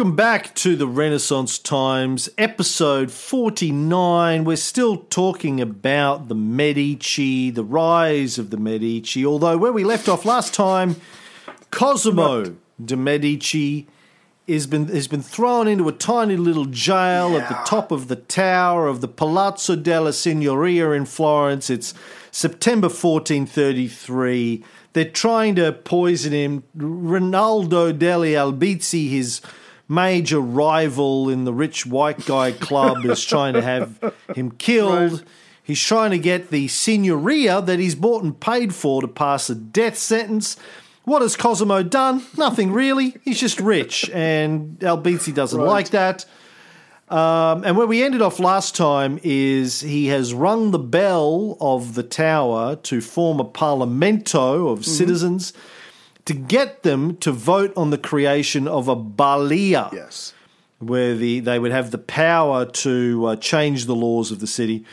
Welcome back to the Renaissance Times, episode 49. We're still talking about the Medici, the rise of the Medici, although where we left off last time, Cosimo de Medici has been, has been thrown into a tiny little jail at the top of the tower of the Palazzo della Signoria in Florence. It's September 1433. They're trying to poison him. Rinaldo degli Albizzi, his major rival in the rich white guy club, is trying to have him killed. Right. He's trying to get the signoria that he's bought and paid for to pass a death sentence. What has Cosimo done? Nothing really. He's just rich, and Albizzi doesn't Right. like that. Um, and where we ended off last time is he has rung the bell of the tower to form a parlamento of citizens to get them to vote on the creation of a balia Yes. where the they would have the power to uh, change the laws of the city.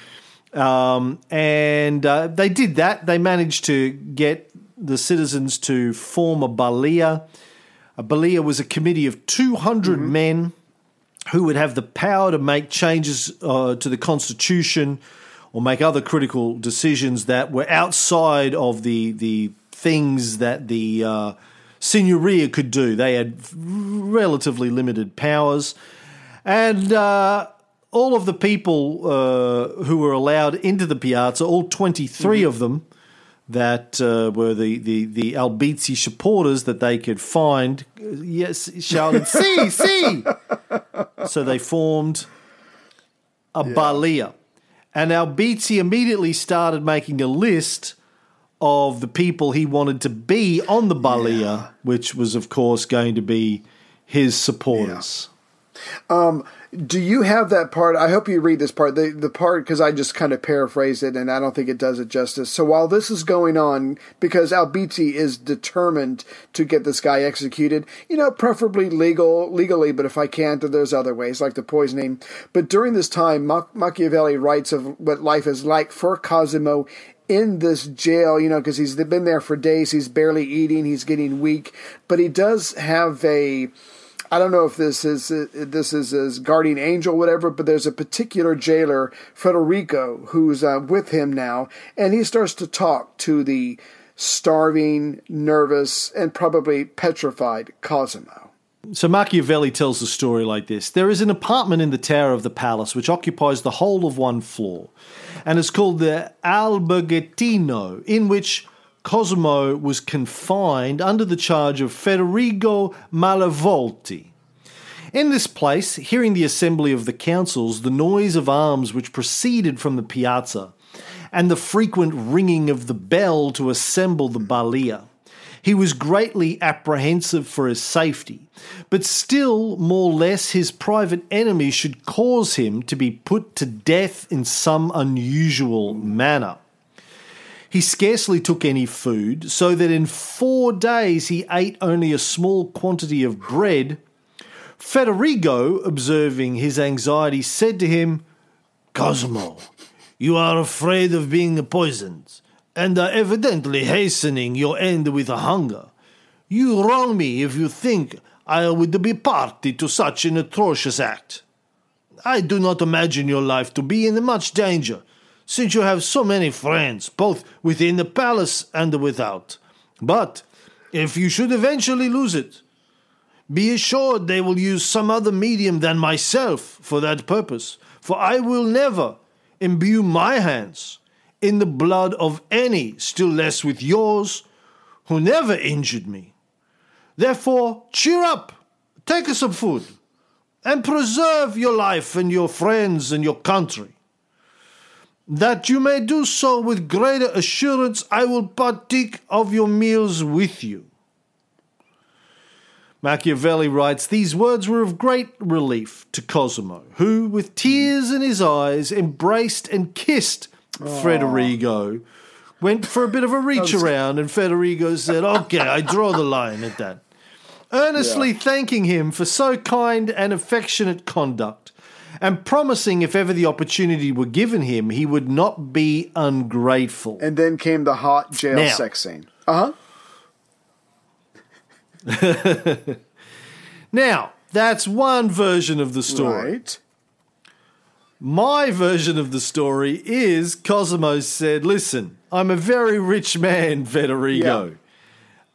Um, and uh, they did that. They managed to get the citizens to form a balia. A balia was a committee of 200 men who would have the power to make changes uh, to the constitution or make other critical decisions that were outside of the the things that the uh, signoria could do. They had relatively limited powers, and uh, all of the people uh, who were allowed into the piazza, all twenty of them. That uh, were the, the, the Albizzi supporters that they could find. uh, Yes, shouted, "See, see!" So they formed a balia. And Albizzi immediately started making a list of the people he wanted to be on the balia, which was, of course, going to be his supporters. Um, do you have that part? I hope you read this part. The the part because I just kind of paraphrased it, and I don't think it does it justice. So while this is going on, because Albizzi is determined to get this guy executed, you know, preferably legal legally, but if I can't, there's other ways like the poisoning. But during this time, Ma- Machiavelli writes of what life is like for Cosimo in this jail, you know, because he's been there for days. He's barely eating. He's getting weak, but he does have a. I don't know if this is this is his guardian angel, whatever, but there's a particular jailer, Federico, who's uh, with him now, and he starts to talk to the starving, nervous, and probably petrified Cosimo. So Machiavelli tells the story like this There is an apartment in the tower of the palace which occupies the whole of one floor, and is called the Alberghettino, in which Cosimo was confined under the charge of Federigo Malavolti. In this place, hearing the assembly of the councils, the noise of arms which proceeded from the piazza, and the frequent ringing of the bell to assemble the balia, he was greatly apprehensive for his safety, but still more less his private enemy should cause him to be put to death in some unusual manner. He scarcely took any food, so that in four days he ate only a small quantity of bread. Federigo, observing his anxiety, said to him, Cosimo, you are afraid of being poisoned, and are evidently hastening your end with hunger. You wrong me if you think I would be party to such an atrocious act. I do not imagine your life to be in much danger, since you have so many friends, both within the palace and without. But if you should eventually lose it, be assured they will use some other medium than myself for that purpose, for I will never imbue my hands in the blood of any, still less with yours, who never injured me. Therefore, cheer up, take some food, and preserve your life and your friends and your country. That you may do so with greater assurance, I will partake of your meals with you. Machiavelli writes These words were of great relief to Cosimo, who, with tears in his eyes, embraced and kissed Federigo. Went for a bit of a reach around, and Federigo said, Okay, I draw the line at that. Earnestly thanking him for so kind and affectionate conduct, and promising if ever the opportunity were given him, he would not be ungrateful. And then came the hot jail Now. sex scene. Uh huh. Now, That's one version of the story. Right. My version of the story is Cosimo said, Listen, I'm a very rich man, Federico.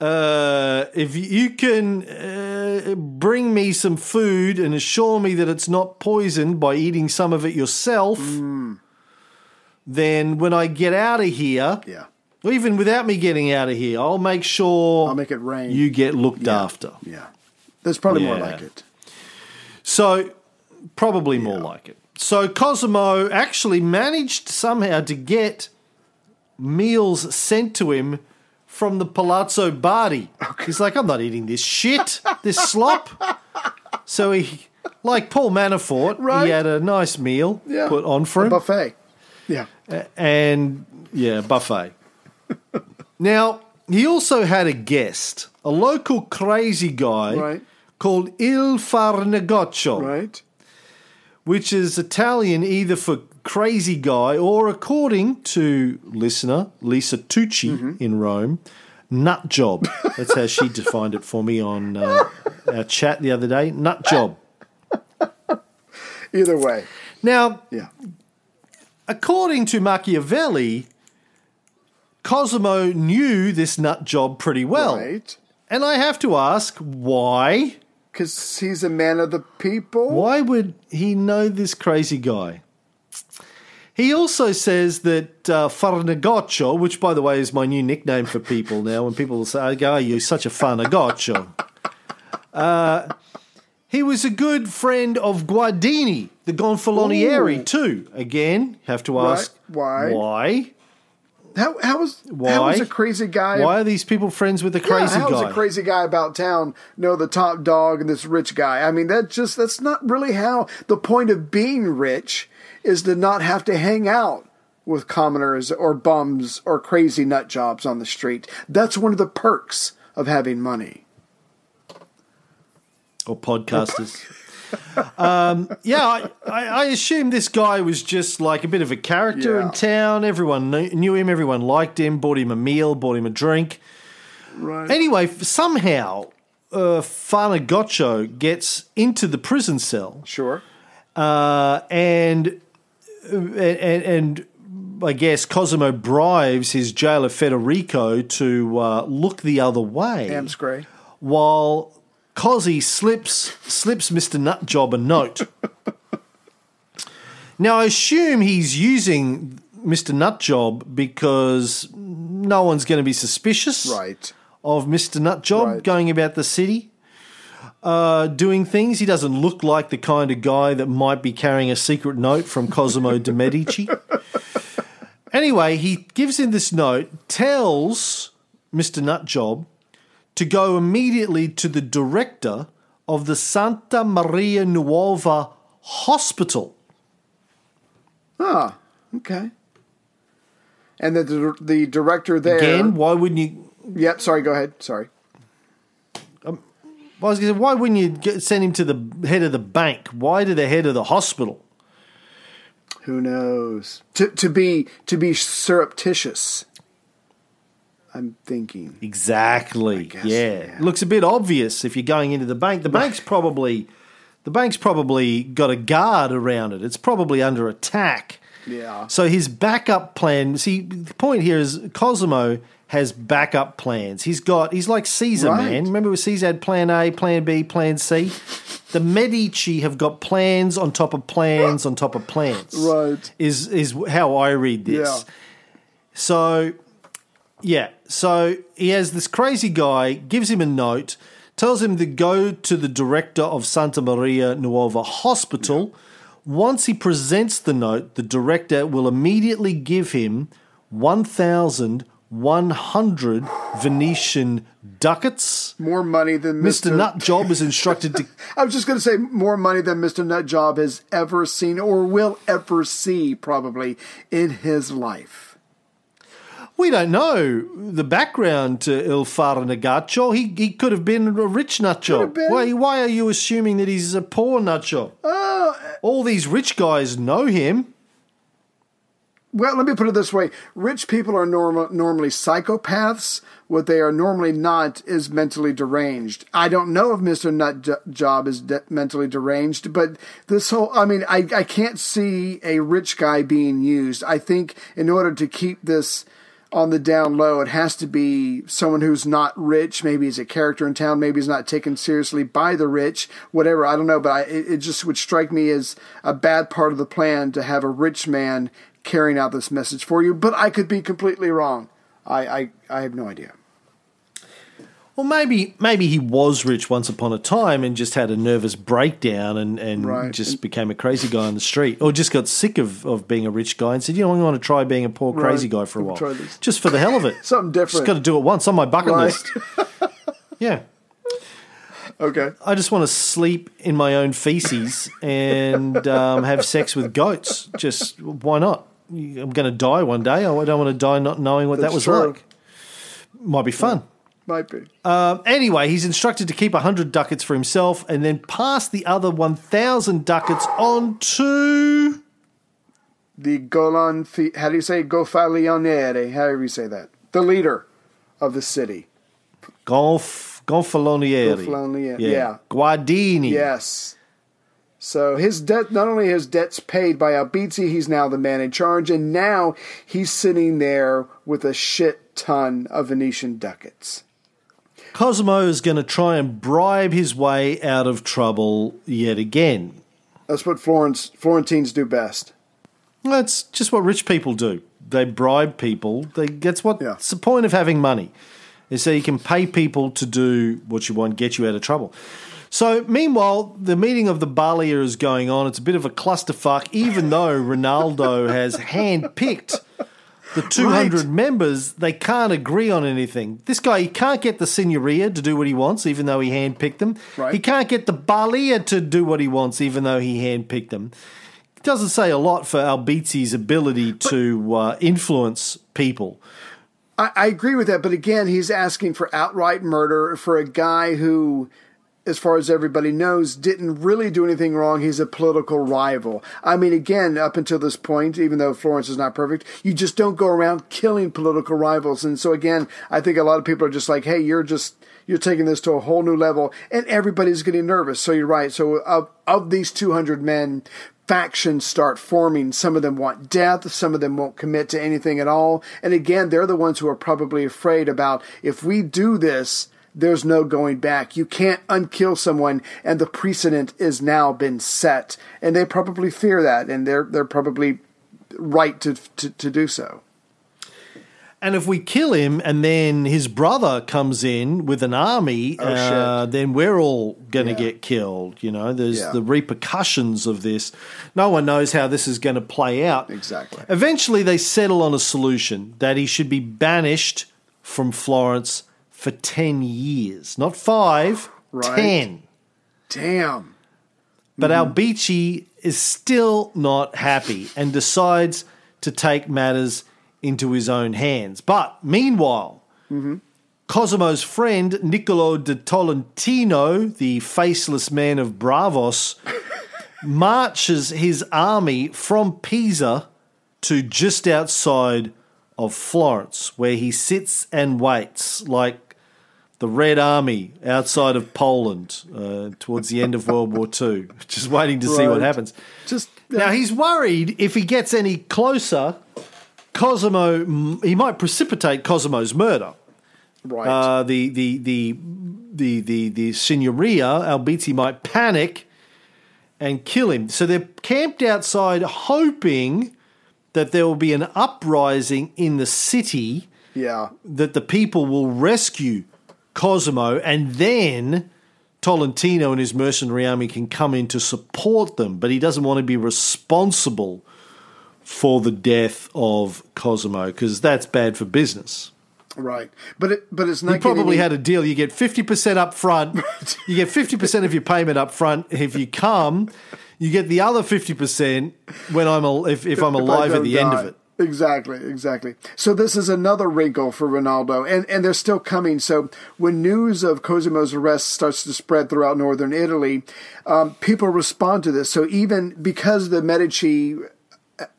Uh, if you can uh, bring me some food and assure me that it's not poisoned by eating some of it yourself, then when I get out of here, Yeah. or even without me getting out of here, I'll make sure I'll make it rain. you get looked after. yeah. That's probably more like it. So, probably more like it. So, Cosimo actually managed somehow to get meals sent to him from the Palazzo Bardi. He's like, I'm not eating this shit, this slop. So, he, like Paul Manafort, Right. he had a nice meal Yeah. put on for him. Buffet. Yeah. and yeah, buffet. now, he also had a guest, a local crazy guy Right. called Il Farnegoccio, Right. Which is Italian either for crazy guy or, according to listener Lisa Tucci Mm-hmm. in Rome, nut job. That's how she defined it for me on uh, our chat the other day. Nut job. Either way. Now, Yeah. according to Machiavelli, Cosimo knew this nut job pretty well. Right. And I have to ask, why? Because he's a man of the people. Why would he know this crazy guy? He also says that uh, Farnegoccio, which by the way is my new nickname for people now, when people say, oh, you're such a Farnegoccio. uh, he was a good friend of Guardini, the Gonfalonieri, Ooh. too. Again, have to Right. ask, Why? Why? How, how was how Why? was a crazy guy? Why are these people friends with the Yeah, crazy how does guy? a crazy guy about town know the top dog and this rich guy? I mean, that just that's not really how the point of being rich is to not have to hang out with commoners or bums or crazy nut jobs on the street. That's one of the perks of having money. or podcasters. Um, yeah, I, I, I assume this guy was just like a bit of a character Yeah. in town. Everyone knew, knew him, everyone liked him, bought him a meal, bought him a drink. Right. Anyway, somehow uh, Farnagoccio gets into the prison cell Sure. uh, and, and, and I guess Cosimo bribes his jailer Federico to uh, look the other way Amscray. while Cozzy slips slips Mr. Nutjob a note. now I assume he's using Mr. Nutjob because no one's going to be suspicious Right. of Mr. Nutjob Right. going about the city. Uh, doing things. He doesn't look like the kind of guy that might be carrying a secret note from Cosimo de Medici. Anyway, he gives him this note, tells Mr. Nutjob to go immediately to the director of the Santa Maria Nuova Hospital. Ah, okay. And the the, director there. Again, why wouldn't you? Yep. Sorry. Go ahead. Sorry. I was going to say, why wouldn't you get, send him to the head of the bank? Why to the head of the hospital? Who knows? To to be to be surreptitious. I'm thinking. Exactly. guess, yeah. yeah. Looks a bit obvious if you're going into the bank. The bank's probably the bank's probably got a guard around it. It's probably under attack. Yeah. So his backup plan. See, the point here is Cosimo has backup plans. He's got. He's like Caesar, Right. man. Remember, with Caesar had Plan A, Plan B, Plan C. The Medici have got plans on top of plans on top of plans. Right. Is is how I read this. Yeah. So, yeah. So he has this crazy guy, gives him a note, tells him to go to the director of Santa Maria Nuova Hospital. Once he presents the note, the director will immediately give him 1,100 Venetian ducats. More money than Mr. Mr. Nutjob is instructed to. I was just going to say more money than Mr. Nutjob has ever seen or will ever see, probably in his life. We don't know the background to Il Farnagaccio. He he could have been a rich nutjob. Why why are you assuming that he's a poor nutjob? Oh, All these rich guys know him. Well, let me put it this way: rich people are normal, normally psychopaths. What they are normally not is mentally deranged. I don't know if Mister Nut Job is de- mentally deranged, but this whole—I mean, I I can't see a rich guy being used. I think in order to keep this on the down low, it has to be someone who's not rich. Maybe he's a character in town. Maybe he's not taken seriously by the rich. Whatever. I don't know, but I, it, it just would strike me as a bad part of the plan to have a rich man carrying out this message for you. But I could be completely wrong. I, I, I have no idea. Well, maybe maybe he was rich once upon a time and just had a nervous breakdown and, and Right. just became a crazy guy on the street, or just got sick of, of being a rich guy and said, you know, I want to try being a poor crazy Right. guy for a Let while, just for the hell of it. Something different. Just got to do it once on my bucket Right. list. Yeah, Okay. I just want to sleep in my own feces and um, have sex with goats. Just why not? I'm going to die one day. I don't want to die not knowing what that was true. like. Might be fun. Might be. Um, anyway, he's instructed to keep 100 ducats for himself and then pass the other 1,000 ducats on to. the Golan, how do you say Gofaloniere? How do you say that. The leader of the city. Gonf- Gonfalonieri. Gonfalonieri, yeah. Guardini. Yes. So his debt, not only his debts paid by Albizzi, he's now the man in charge, and now he's sitting there with a shit ton of Venetian ducats. Cosimo is going to try and bribe his way out of trouble yet again. That's what Florence Florentines do best. That's just what rich people do. They bribe people. They, that's what. Yeah. It's the point of having money, is so you can pay people to do what you want, get you out of trouble. So, meanwhile, the meeting of the Balia is going on. It's a bit of a clusterfuck, even though Ronaldo has handpicked the 200 Right. members. They can't agree on anything. This guy, he can't get the Signoria to do what he wants, even though he handpicked them. Right. He can't get the Balia to do what he wants, even though he handpicked them It doesn't say a lot for Albizzi's ability to uh, influence people. I, I agree with that, but again, he's asking for outright murder for a guy who, as far as everybody knows, didn't really do anything wrong. He's a political rival. I mean, again, up until this point, even though Florence is not perfect, you just don't go around killing political rivals. And so, again, I think a lot of people are just like, hey, you're just. You're taking this to a whole new level, and everybody's getting nervous. So you're right. So of of these 200 men, factions start forming. Some of them want death, some of them won't commit to anything at all. And again, they're the ones who are probably afraid about if we do this, there's no going back. You can't unkill someone, and the precedent is now been set. And they probably fear that, and they're they're probably right to to, to do so. And if we kill him and then his brother comes in with an army, Oh, uh, then we're all going to Yeah. get killed. You know, there's Yeah. the repercussions of this. No one knows how this is going to play out. Exactly. Eventually, they settle on a solution that he should be banished from Florence for 10 years. Not five, Right. 10. Damn. But mm-hmm. Albizzi is still not happy and decides to take matters into his own hands. But meanwhile, mm-hmm. Cosimo's friend Niccolo de Tolentino, the faceless man of Braavos, marches his army from Pisa to just outside of Florence, where he sits and waits like the Red Army outside of Poland uh, towards the end of World War II, just waiting to see what happens. Just Now he's worried if he gets any closer, Cosimo he might precipitate Cosimo's murder. right. Uh, the the the the the the Signoria Albizzi might panic and kill him. So they're camped outside, hoping that there will be an uprising in the city yeah. that the people will rescue Cosimo and then Tolentino and his mercenary army can come in to support them, but he doesn't want to be responsible for the death of Cosimo because that's bad for business. Right. But it but it's not You probably any- had a deal. You get 50% up front. you get 50% of your payment up front. If you come, you get the other 50% when I'm if, if I'm if alive at don't the end of it. Exactly, exactly. So this is another wrinkle for Ronaldo, and and they're still coming. So when news of Cosimo's arrest starts to spread throughout northern Italy, um, people respond to this. So even because the Medici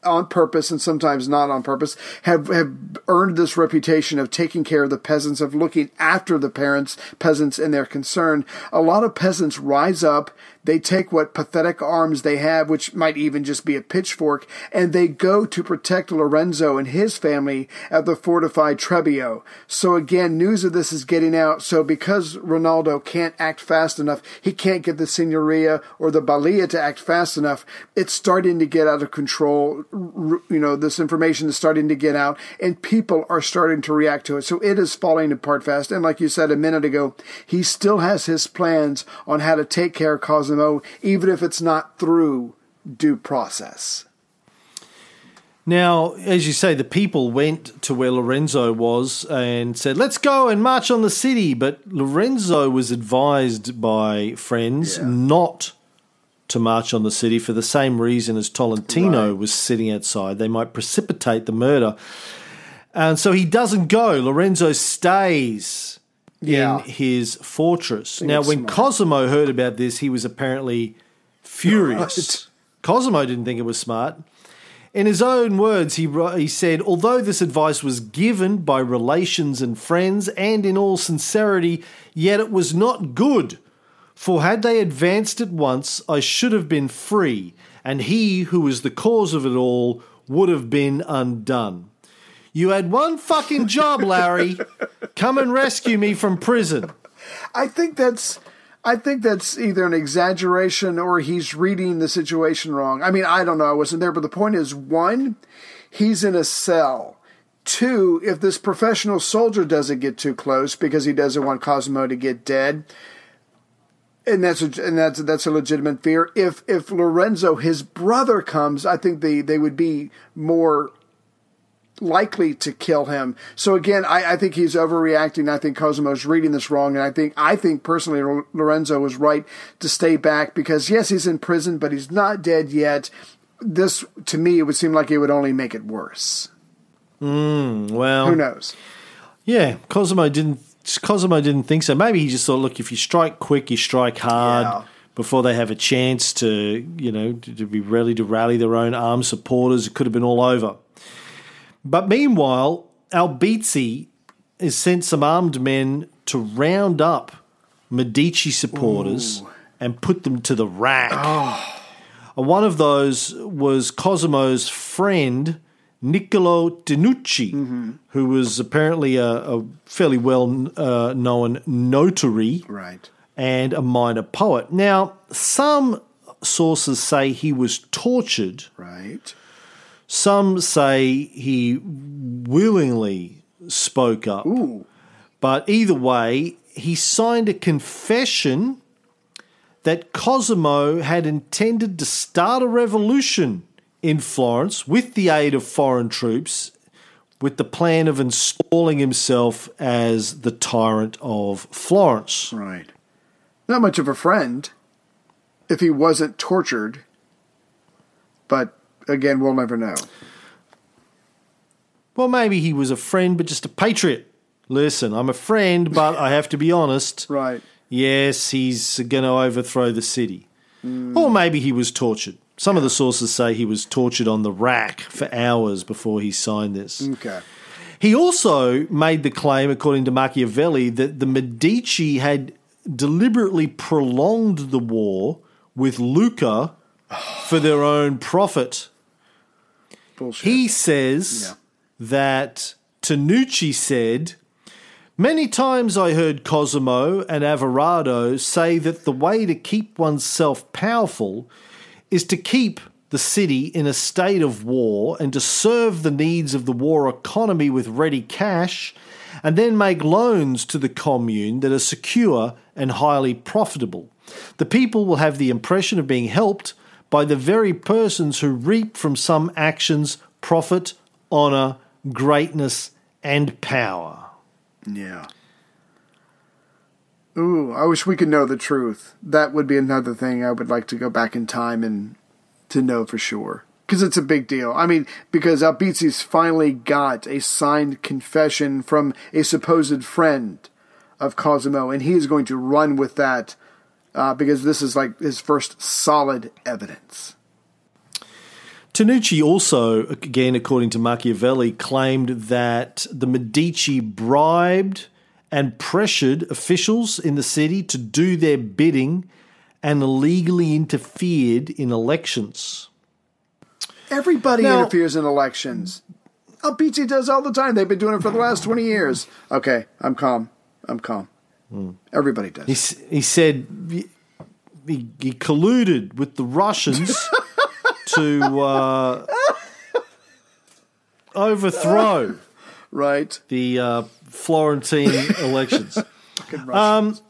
on purpose and sometimes not on purpose, have, have earned this reputation of taking care of the peasants, of looking after the parents, peasants and their concern. A lot of peasants rise up they take what pathetic arms they have, which might even just be a pitchfork, and they go to protect Lorenzo and his family at the fortified Trebbio. So again, news of this is getting out. So because Ronaldo can't act fast enough, he can't get the Signoria or the Balia to act fast enough. It's starting to get out of control. You know, this information is starting to get out, and people are starting to react to it. So it is falling apart fast. And like you said a minute ago, he still has his plans on how to take care of Cosimo Cosimo, even if it's not through due process. Now, as you say, the people went to where Lorenzo was and said, let's go and march on the city. But Lorenzo was advised by friends yeah. not to march on the city for the same reason as Tolentino right. was sitting outside. They might precipitate the murder. And so he doesn't go. Lorenzo stays yeah. in his fortress. Now, when smart. Cosimo heard about this, he was apparently furious. Right. Cosimo didn't think it was smart. In his own words, he, he said, Although this advice was given by relations and friends and in all sincerity, yet it was not good. For had they advanced at once, I should have been free, and he who was the cause of it all would have been undone. You had one fucking job, Larry. Come and rescue me from prison. I think that's I think that's either an exaggeration or he's reading the situation wrong. I mean, I don't know. I wasn't there, but the point is one, he's in a cell. Two, if this professional soldier doesn't get too close because he doesn't want Cosmo to get dead, and that's a, and that's that's a legitimate fear. If if Lorenzo, his brother, comes, I think they they would be more likely to kill him. So again, I, I, think he's overreacting. I think Cosimo's reading this wrong, and I think I think personally Lorenzo was right to stay back because yes, he's in prison, but he's not dead yet. This to me, it would seem like it would only make it worse. Mm, well, who knows? Yeah, Cosimo didn't. Cosimo didn't think so. Maybe he just thought, look, if you strike quick, you strike hard. Yeah before they have a chance to, you know, to, to, be ready to rally their own armed supporters. It could have been all over. But meanwhile, Albizzi has sent some armed men to round up Medici supporters Ooh. and put them to the rack. Oh. One of those was Cosimo's friend, Niccolo Tenucci, mm-hmm. who was apparently a, a fairly well uh, known notary right. and a minor poet. Now, some sources say he was tortured. Right some say he willingly spoke up. Ooh. But either way, he signed a confession that Cosimo had intended to start a revolution in Florence with the aid of foreign troops, with the plan of installing himself as the tyrant of Florence. Right. Not much of a friend if he wasn't tortured, but again, we'll never know. Well, maybe he was a friend, but just a patriot. Listen, I'm a friend, but I have to be honest. Right. Yes, he's going to overthrow the city. Mm. Or maybe he was tortured. Some yeah. of the sources say he was tortured on the rack for hours before he signed this. Okay. He also made the claim, according to Machiavelli, that the Medici had deliberately prolonged the war with Lucca for their own profit Bullshit. He says yeah. that Tanucci said, Many times I heard Cosimo and Averardo say that the way to keep oneself powerful is to keep the city in a state of war and to serve the needs of the war economy with ready cash, and then make loans to the commune that are secure and highly profitable. The people will have the impression of being helped by the very persons who reap from some actions profit, honour, greatness, and power. Yeah. Ooh, I wish we could know the truth. That would be another thing I would like to go back in time and to know for sure. Because it's a big deal. I mean, because Albizzi's finally got a signed confession from a supposed friend of Cosimo, and he is going to run with that uh, because this is like his first solid evidence. Tanucci also, again, according to Machiavelli, claimed that the Medici bribed and pressured officials in the city to do their bidding and illegally interfered in elections. Everybody Now- interferes in elections. Albizzi does all the time. They've been doing it for the last 20 years. Okay, I'm calm. I'm calm. Everybody does. He, he said he, he, colluded with the Russians to uh, overthrow right? the uh, Florentine elections. Russians.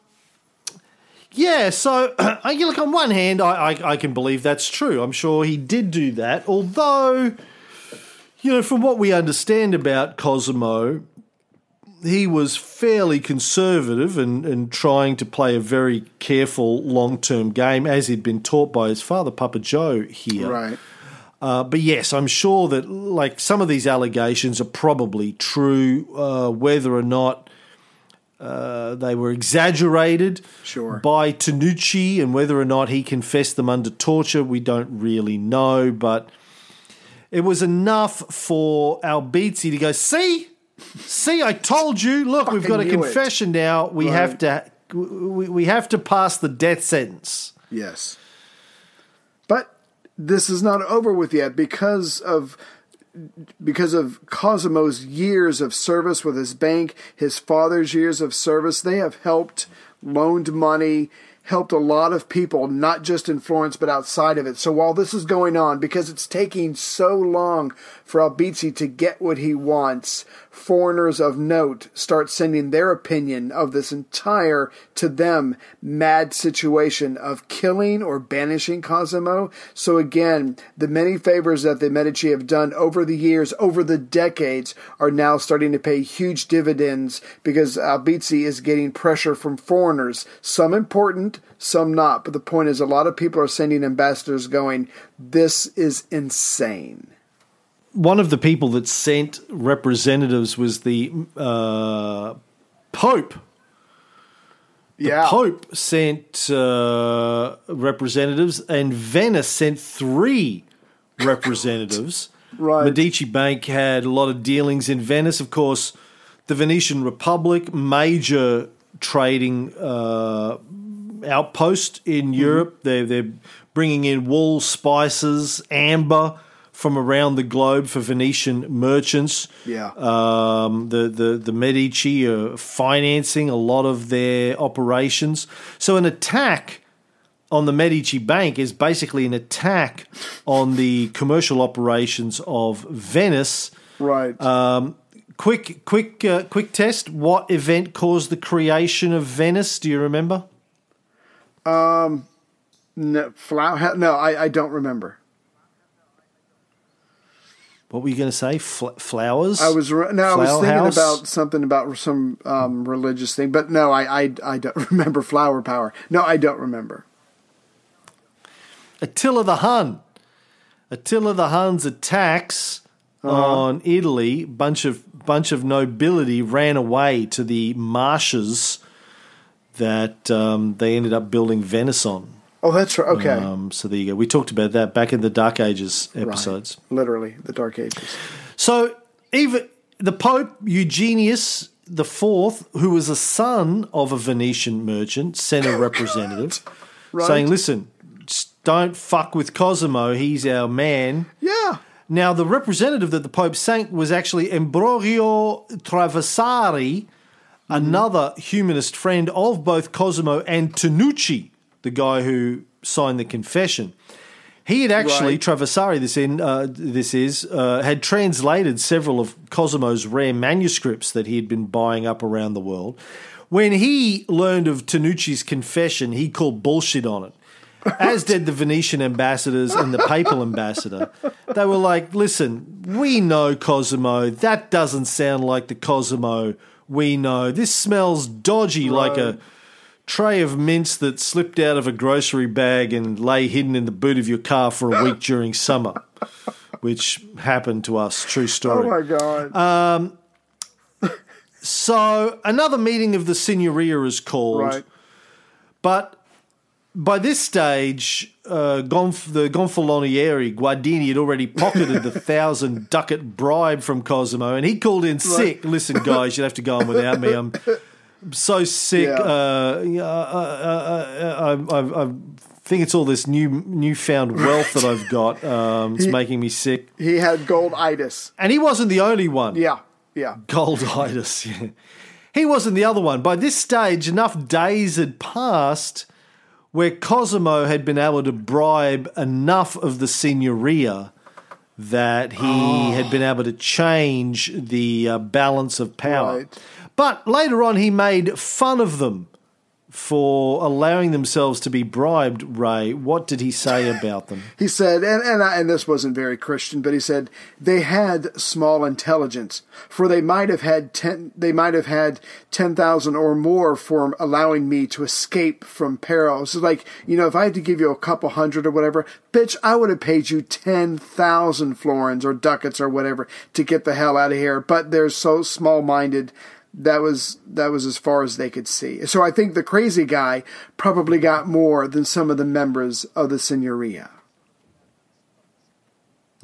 Yeah, so I look on one hand, I, I I can believe that's true. I'm sure he did do that, although you know, from what we understand about Cosimo, he was fairly conservative and, and trying to play a very careful long term game, as he'd been taught by his father, Papa Joe, here. right. Uh, but yes, I'm sure that like some of these allegations are probably true. Uh, whether or not uh, they were exaggerated Sure. by Tanucci and whether or not he confessed them under torture, we don't really know. But it was enough for Albizzi to go, see, see, I told you. Look, we've got a knew it." confession now. We Right. have to, we, we have to pass the death sentence. Yes. But this is not over with yet because of because of Cosimo's years of service with his bank, his father's years of service, they have helped, loaned money, helped a lot of people, not just in Florence, but outside of it. So while this is going on, because it's taking so long for Albizzi to get what he wants, foreigners of note start sending their opinion of this entire, to them, mad situation of killing or banishing Cosimo. So again, the many favors that the Medici have done over the years, over the decades, are now starting to pay huge dividends because Albizzi is getting pressure from foreigners, some important, some not. But the point is, a lot of people are sending ambassadors going, this is insane. one of the people that sent representatives was the uh, Pope. The yeah. Pope sent uh, representatives, and Venice sent three representatives. Right. Medici Bank had a lot of dealings in Venice. Of course, the Venetian Republic, major trading uh, outpost in Mm-hmm. Europe. They're, they're bringing in wool, spices, amber from around the globe for Venetian merchants. Yeah. Um, the, the, the Medici are financing a lot of their operations. So an attack on the Medici Bank is basically an attack on the commercial operations of Venice. Right. Um, quick, quick, uh, quick test. What event caused the creation of Venice? Do you remember? No, flower, no I, I don't remember. What were you going to say? Fl- flowers? I was re- no, I was thinking House? about something about some um, religious thing, but no, I, I I don't remember flower power. No, I don't remember. Attila the Hun. Attila the Hun's attacks Uh-huh. on Italy, bunch of bunch of nobility ran away to the marshes that um, they ended up building Venice on. Oh, that's right. Okay, Um, so there you go. We talked about that back in the Dark Ages episodes. literally the Dark Ages. So even the Pope Eugenius the Fourth, who was a son of a Venetian merchant, sent a representative Right. saying, "Listen, don't fuck with Cosimo. He's our man." Yeah, Now, the representative that the Pope sent was actually Ambrogio Traversari, another humanist friend of both Cosimo and Tanucci, the guy who signed the confession. He had actually Right. Traversari. This in uh, this is uh, had translated several of Cosimo's rare manuscripts that he had been buying up around the world. When he learned of Tanucci's confession, he called bullshit on it as did the Venetian ambassadors and the papal ambassador. They were like, listen, we know Cosimo. That doesn't sound like the Cosimo we know. This smells dodgy, like a tray of mints that slipped out of a grocery bag and lay hidden in the boot of your car for a week during summer, which happened to us. True story. Oh my god. Um, so another meeting of the Signoria is called. right. But by this stage, uh, Gonf- the Gonfalonieri, Guardini, had already pocketed the thousand ducat bribe from Cosimo, and he called in sick. Listen, guys, you'd have to go on without me. I'm so sick. Yeah. Uh, uh, uh, uh, I, I, I think it's all this new newfound wealth that I've got. Um, it's making me sick. He had gold itis. And he wasn't the only one. Yeah, yeah. Golditis. Yeah. He wasn't the other one. By this stage, enough days had passed where Cosimo had been able to bribe enough of the signoria that he had been able to change the uh, balance of power. Right. But later on, he made fun of them for allowing themselves to be bribed. Ray, what did he say about them? He said, and and, I, and this wasn't very Christian, but he said they had small intelligence, for they might have had ten, they might have had ten thousand or more for allowing me to escape from peril. So like, you know, if I had to give you a couple hundred or whatever, bitch, I would have paid you ten thousand florins or ducats or whatever to get the hell out of here. But they're so small minded. That was that was as far as they could see. So I think the crazy guy probably got more than some of the members of the Signoria.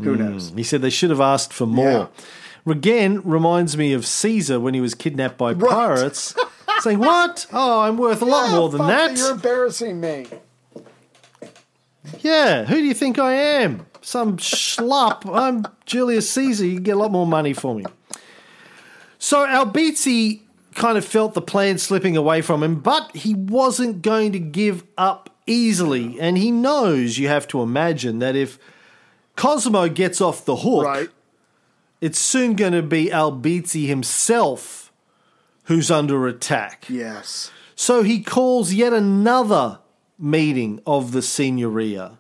Who hmm. knows? He said they should have asked for more. Again, reminds me of Caesar when he was kidnapped by Right. pirates, saying, What? Oh, I'm worth a lot more than that. You're embarrassing me. Yeah, who do you think I am? Some schlup. I'm Julius Caesar. You can get a lot more money for me. So Albizzi kind of felt the plan slipping away from him, but he wasn't going to give up easily. And he knows you have to imagine that if Cosimo gets off the hook, Right. it's soon going to be Albizzi himself who's under attack. Yes. So he calls yet another meeting of the Signoria.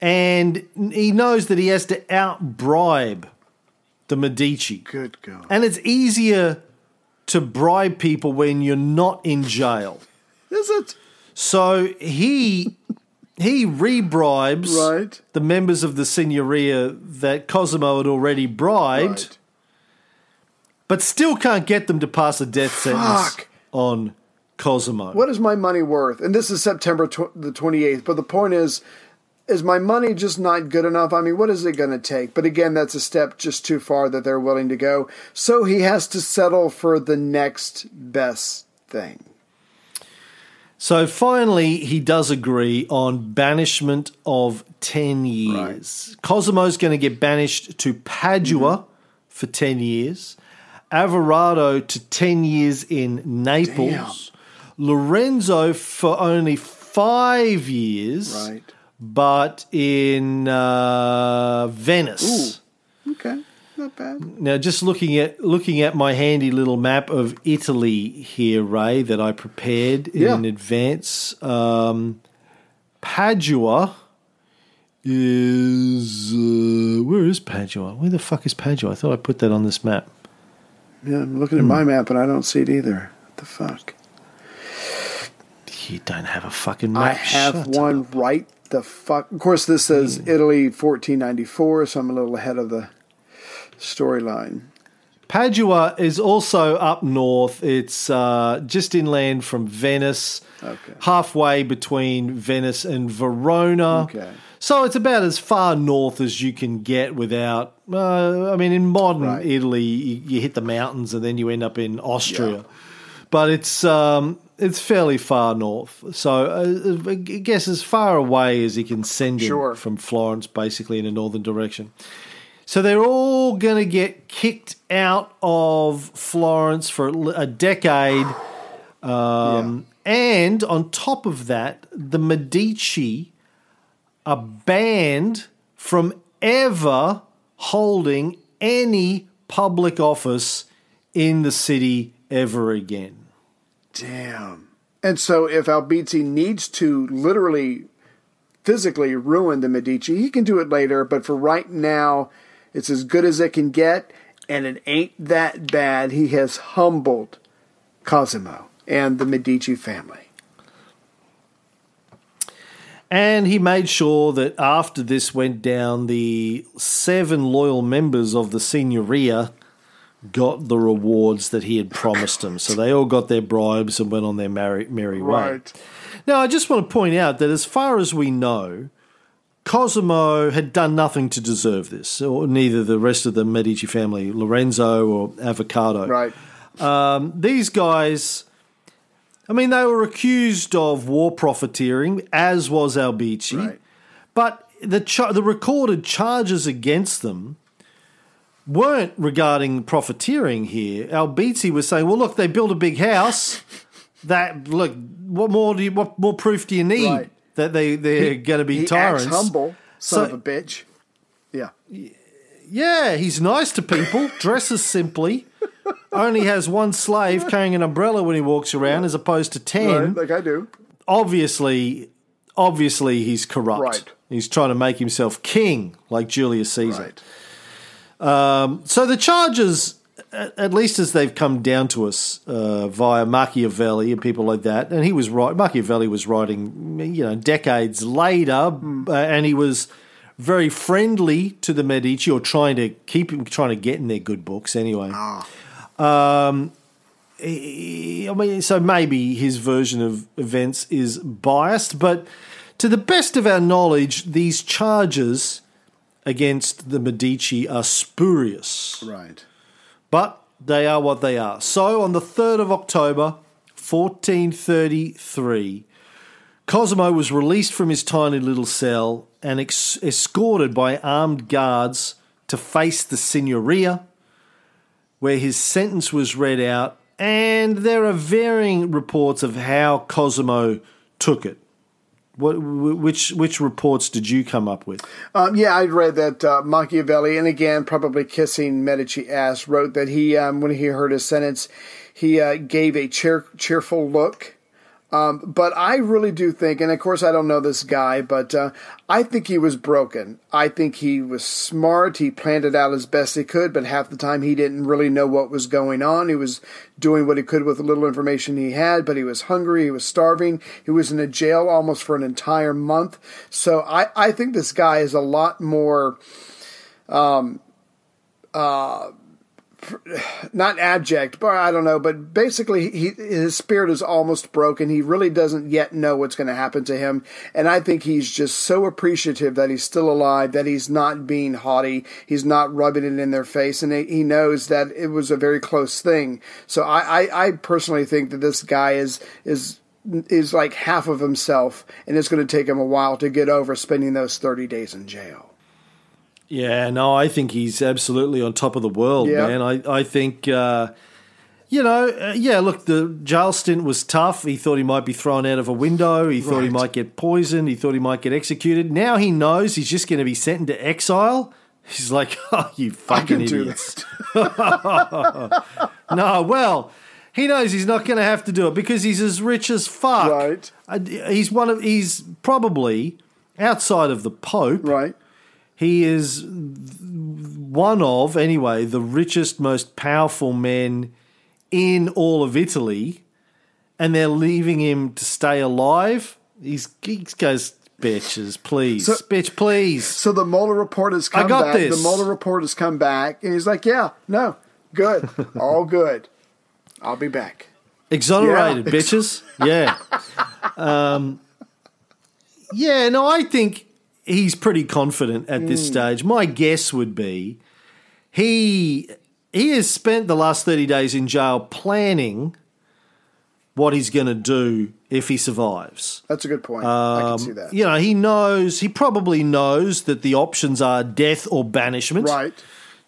And he knows that he has to outbribe the Medici. Good God. And it's easier to bribe people when you're not in jail. Is it? So he he rebribes Right. the members of the Signoria that Cosimo had already bribed, Right. but still can't get them to pass a death sentence on Cosimo. What is my money worth? And this is September tw- the 28th. But the point is, is my money just not good enough? I mean, what is it going to take? But again, that's a step just too far that they're willing to go. So he has to settle for the next best thing. So finally, he does agree on banishment of 10 years. Cosimo's going to get banished to Padua mm-hmm. for 10 years, Averardo to 10 years in Naples, Lorenzo for only five years, Right. But in uh, Venice. Okay. Not bad. Now, just looking at looking at my handy little map of Italy here, Ray, that I prepared Yeah. in advance. Um, Padua is uh, where is Padua? Where the fuck is Padua? I thought I put that on this map. Yeah, I'm looking at my map and I don't see it either. What the fuck? You don't have a fucking map. I have Shut one up. right the fuck. Of course, this says Italy 1494, so I'm a little ahead of the storyline. Padua is also up north. It's uh, just inland from Venice, Okay. halfway between Venice and Verona. Okay. So it's about as far north as you can get without. Uh, I mean, in modern Right. Italy, you, you hit the mountains and then you end up in Austria. But it's um, it's fairly far north. So uh, I guess as far away as he can send him Sure. from Florence, basically in a northern direction. So they're all going to get kicked out of Florence for a decade. Um, And on top of that, the Medici are banned from ever holding any public office in the city ever again. Damn. And so, if Albizzi needs to literally, physically ruin the Medici, he can do it later. But for right now, it's as good as it can get, and it ain't that bad. He has humbled Cosimo and the Medici family. And he made sure that after this went down, the seven loyal members of the Signoria got the rewards that he had promised them. So they all got their bribes and went on their merry, merry way. Right. Now, I just want to point out that as far as we know, Cosimo had done nothing to deserve this, or neither the rest of the Medici family, Lorenzo or Avocado. Right. Um, these guys, I mean, they were accused of war profiteering, as was Albizzi, Right. but the the recorded charges against them weren't regarding profiteering here. Albizzi was saying, "Well, look, they built a big house. That look, what more do you, what more proof do you need Right. that they they're going to be He tyrants?" humble, son So- of a bitch. Yeah. Yeah, he's nice to people, dresses simply, only has one slave carrying an umbrella when he walks around as opposed to 10. Right, like I do. Obviously, obviously he's corrupt. Right. He's trying to make himself king like Julius Caesar. Right. So the charges, at least as they've come down to us uh, via Machiavelli and people like that, and he was right. Machiavelli was writing, you know, decades later, uh, and he was very friendly to the Medici, or trying to keep him, trying to get in their good books anyway. Um, I mean, so maybe his version of events is biased, but to the best of our knowledge, these charges against the Medici are spurious, Right. but they are what they are. So on the 3rd of October, 1433, Cosimo was released from his tiny little cell and ex- escorted by armed guards to face the Signoria, where his sentence was read out, and there are varying reports of how Cosimo took it. What, which which reports did you come up with? Um, yeah, I read that uh, Machiavelli, and again, probably kissing Medici ass, wrote that he, um, when he heard his sentence, he uh, gave a cheer- cheerful look. Um, but I really do think, and of course, I don't know this guy, but uh, I think he was broken. I think he was smart. He planned it out as best he could, but half the time he didn't really know what was going on. He was doing what he could with the little information he had, but he was hungry. He was starving. He was in a jail almost for an entire month. So I, I think this guy is a lot more not abject, but I don't know. But basically, he, his spirit is almost broken. He really doesn't yet know what's going to happen to him, and I think he's just so appreciative that he's still alive, that he's not being haughty, he's not rubbing it in their face, and he knows that it was a very close thing. So I, I, I personally think that this guy is is is like half of himself, and it's going to take him a while to get over spending those thirty days in jail. Yeah, no, I think he's absolutely on top of the world, Yeah. man. I, I think, uh, you know, uh, yeah, look, the jail stint was tough. He thought he might be thrown out of a window. He thought he might get poisoned. He thought he might get executed. Now he knows he's just going to be sent into exile. He's like, oh, you fucking idiots. no, well, he knows he's not going to have to do it because he's as rich as fuck. Right. Uh, He's one of, he's probably outside of the Pope. Right. He is one of, anyway, the richest, most powerful men in all of Italy, and they're leaving him to stay alive. He's, he goes, bitches, please. So- Bitch, please. So the Mueller report has come got back. this. The Mueller report has come back, and he's like, "Yeah, no, good, all good. I'll be back." Exonerated, Yeah. bitches. Yeah. Um, yeah, no, I think he's pretty confident at this mm. stage. My guess would be he he has spent the last 30 days in jail planning what he's going to do if he survives. That's a good point. I can um, see that. You know, he knows, he probably knows that the options are death or banishment. Right.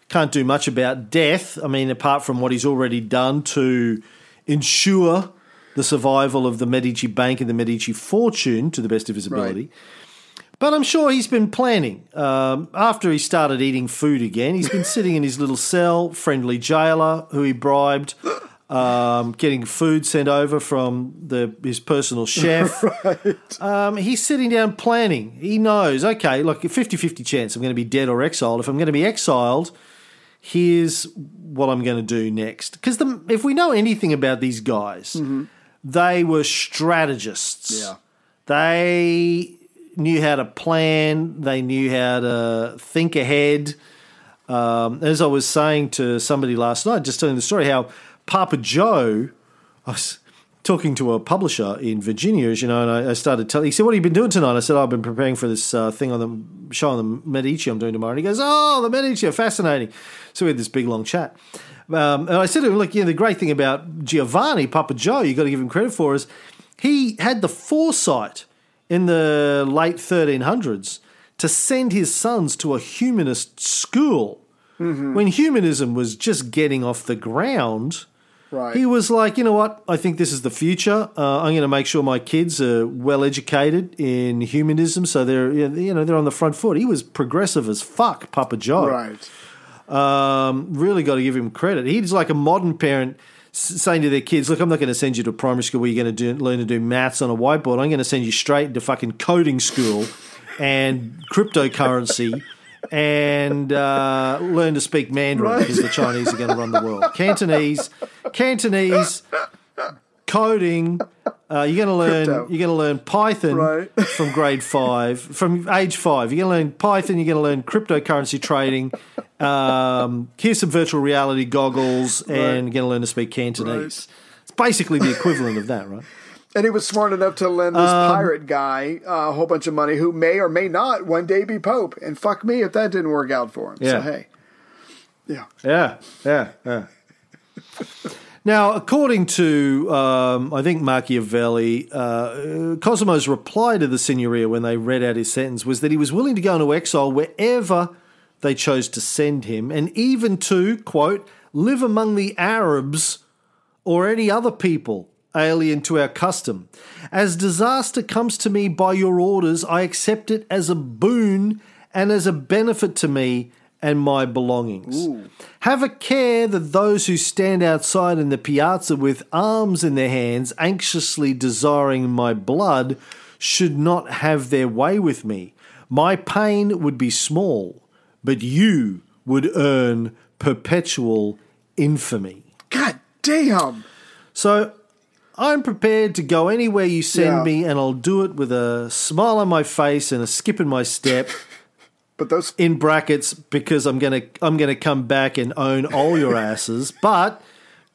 Can't do much about death. I mean, apart from what he's already done to ensure the survival of the Medici Bank and the Medici fortune to the best of his ability. But I'm sure he's been planning. Um, after he started eating food again, he's been sitting in his little cell, friendly jailer who he bribed, um, getting food sent over from the his personal chef. um, he's sitting down planning. He knows, okay, look, a 50 50 chance I'm going to be dead or exiled. If I'm going to be exiled, here's what I'm going to do next. Because if we know anything about these guys, they were strategists. Yeah. They knew how to plan, they knew how to think ahead. Um, as I was saying to somebody last night, just telling the story, how Papa Joe, I was talking to a publisher in Virginia, as you know, and I, I started telling. He said, "What have you been doing tonight?" I said, oh, "I've been preparing for this uh, thing on the show on the Medici I'm doing tomorrow." And he goes, "Oh, the Medici, fascinating." So we had this big long chat. Um, and I said to him, "Look, you know, the great thing about Giovanni, Papa Joe, you've got to give him credit for is he had the foresight in the late 1300s to send his sons to a humanist school Mm-hmm. when humanism was just getting off the ground." Right. He was like, you know what? I think this is the future. Uh, I'm going to make sure my kids are well educated in humanism, so they're you know they're on the front foot. He was progressive as fuck, Papa John. right. Um, really got to give him credit. He's like a modern parent saying to their kids, "Look, I'm not going to send you to primary school where you're going to do, learn to do maths on a whiteboard. I'm going to send you straight into fucking coding school and cryptocurrency." And uh, learn to speak Mandarin because the Chinese are going to run the world. Cantonese, Cantonese, coding. Uh, you're going to learn. Crypto. You're going to learn Python Right. from grade five, from age five. You're going to learn Python. You're going to learn cryptocurrency trading. Um, here's some virtual reality goggles, and you're going to learn to speak Cantonese. It's basically the equivalent of that, right? And he was smart enough to lend this Um, pirate guy uh, a whole bunch of money who may or may not one day be Pope. And fuck me if that didn't work out for him. So, hey. Yeah. Yeah, yeah, yeah. Now, according to, um, I think Machiavelli, uh, Cosimo's reply to the Signoria when they read out his sentence was that he was willing to go into exile wherever they chose to send him, and even to, quote, live among the Arabs or any other people alien to our custom. As disaster comes to me by your orders, I accept it as a boon and as a benefit to me and my belongings. Have a care that those who stand outside in the piazza with arms in their hands, anxiously desiring my blood, should not have their way with me. My pain would be small, but you would earn perpetual infamy. God damn. So I'm prepared to go anywhere you send Yeah. me, and I'll do it with a smile on my face and a skip in my step. But those in brackets because I'm gonna I'm gonna come back and own all your asses, but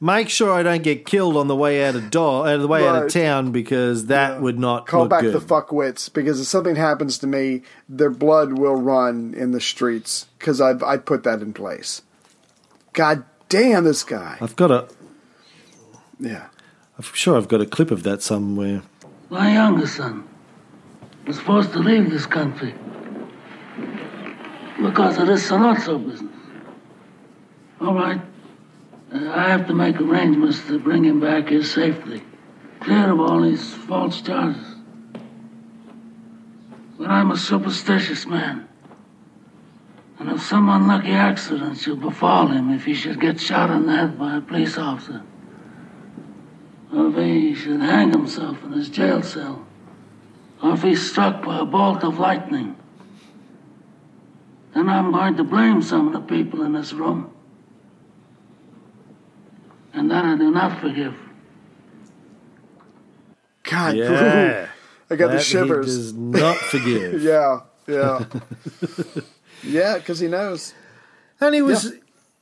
make sure I don't get killed on the way out of door out of the way out of town because that would not call look back good. the fuckwits because if something happens to me, their blood will run in the streets because I I put that in place. God damn this guy. I've got a Yeah. I'm sure I've got a clip of that somewhere. My younger son was forced to leave this country because of this Sollozzo business. All right, uh, I have to make arrangements to bring him back here safely, clear of all these false charges. But I'm a superstitious man. And if some unlucky accident should befall him, if he should get shot in the head by a police officer, or if he should hang himself in his jail cell, or if he's struck by a bolt of lightning, then I'm going to blame some of the people in this room. And that I do not forgive. God. Yeah. I got the That he shivers. does not forgive. Yeah. Yeah. yeah, because he knows. And he was,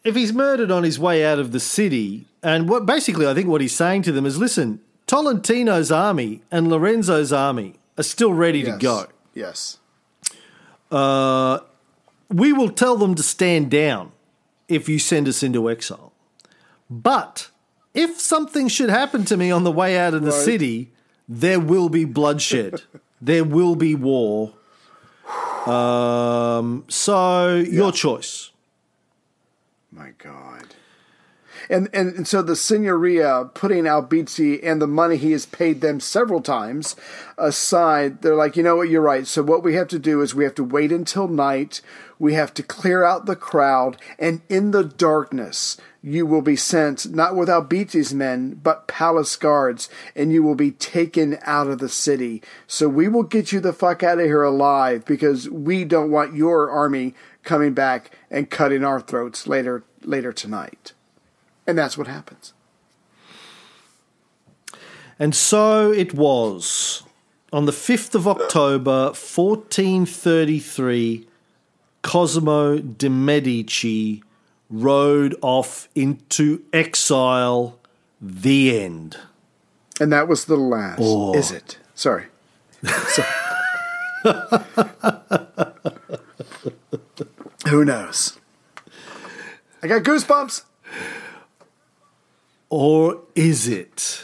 if he's murdered on his way out of the city, and what basically I think what he's saying to them is, listen, Tolentino's army and Lorenzo's army are still ready to go. Yes. Uh, we will tell them to stand down if you send us into exile. But if something should happen to me on the way out of the Right. city, there will be bloodshed. there will be war. Um, so your choice. My God. And, and and so the Signoria putting Albizzi and the money he has paid them several times aside, they're like, you know what, you're right. So what we have to do is we have to wait until night. We have to clear out the crowd, and in the darkness you will be sent not with Albizzi's men, but palace guards, and you will be taken out of the city. So we will get you the fuck out of here alive because we don't want your army coming back and cutting our throats later later tonight. And that's what happens. And so it was. On the 5th of October, 1433, Cosimo de' Medici rode off into exile. The end. And that was the last. Oh. Is it? Sorry. Sorry. Who knows? I got goosebumps. Or is it?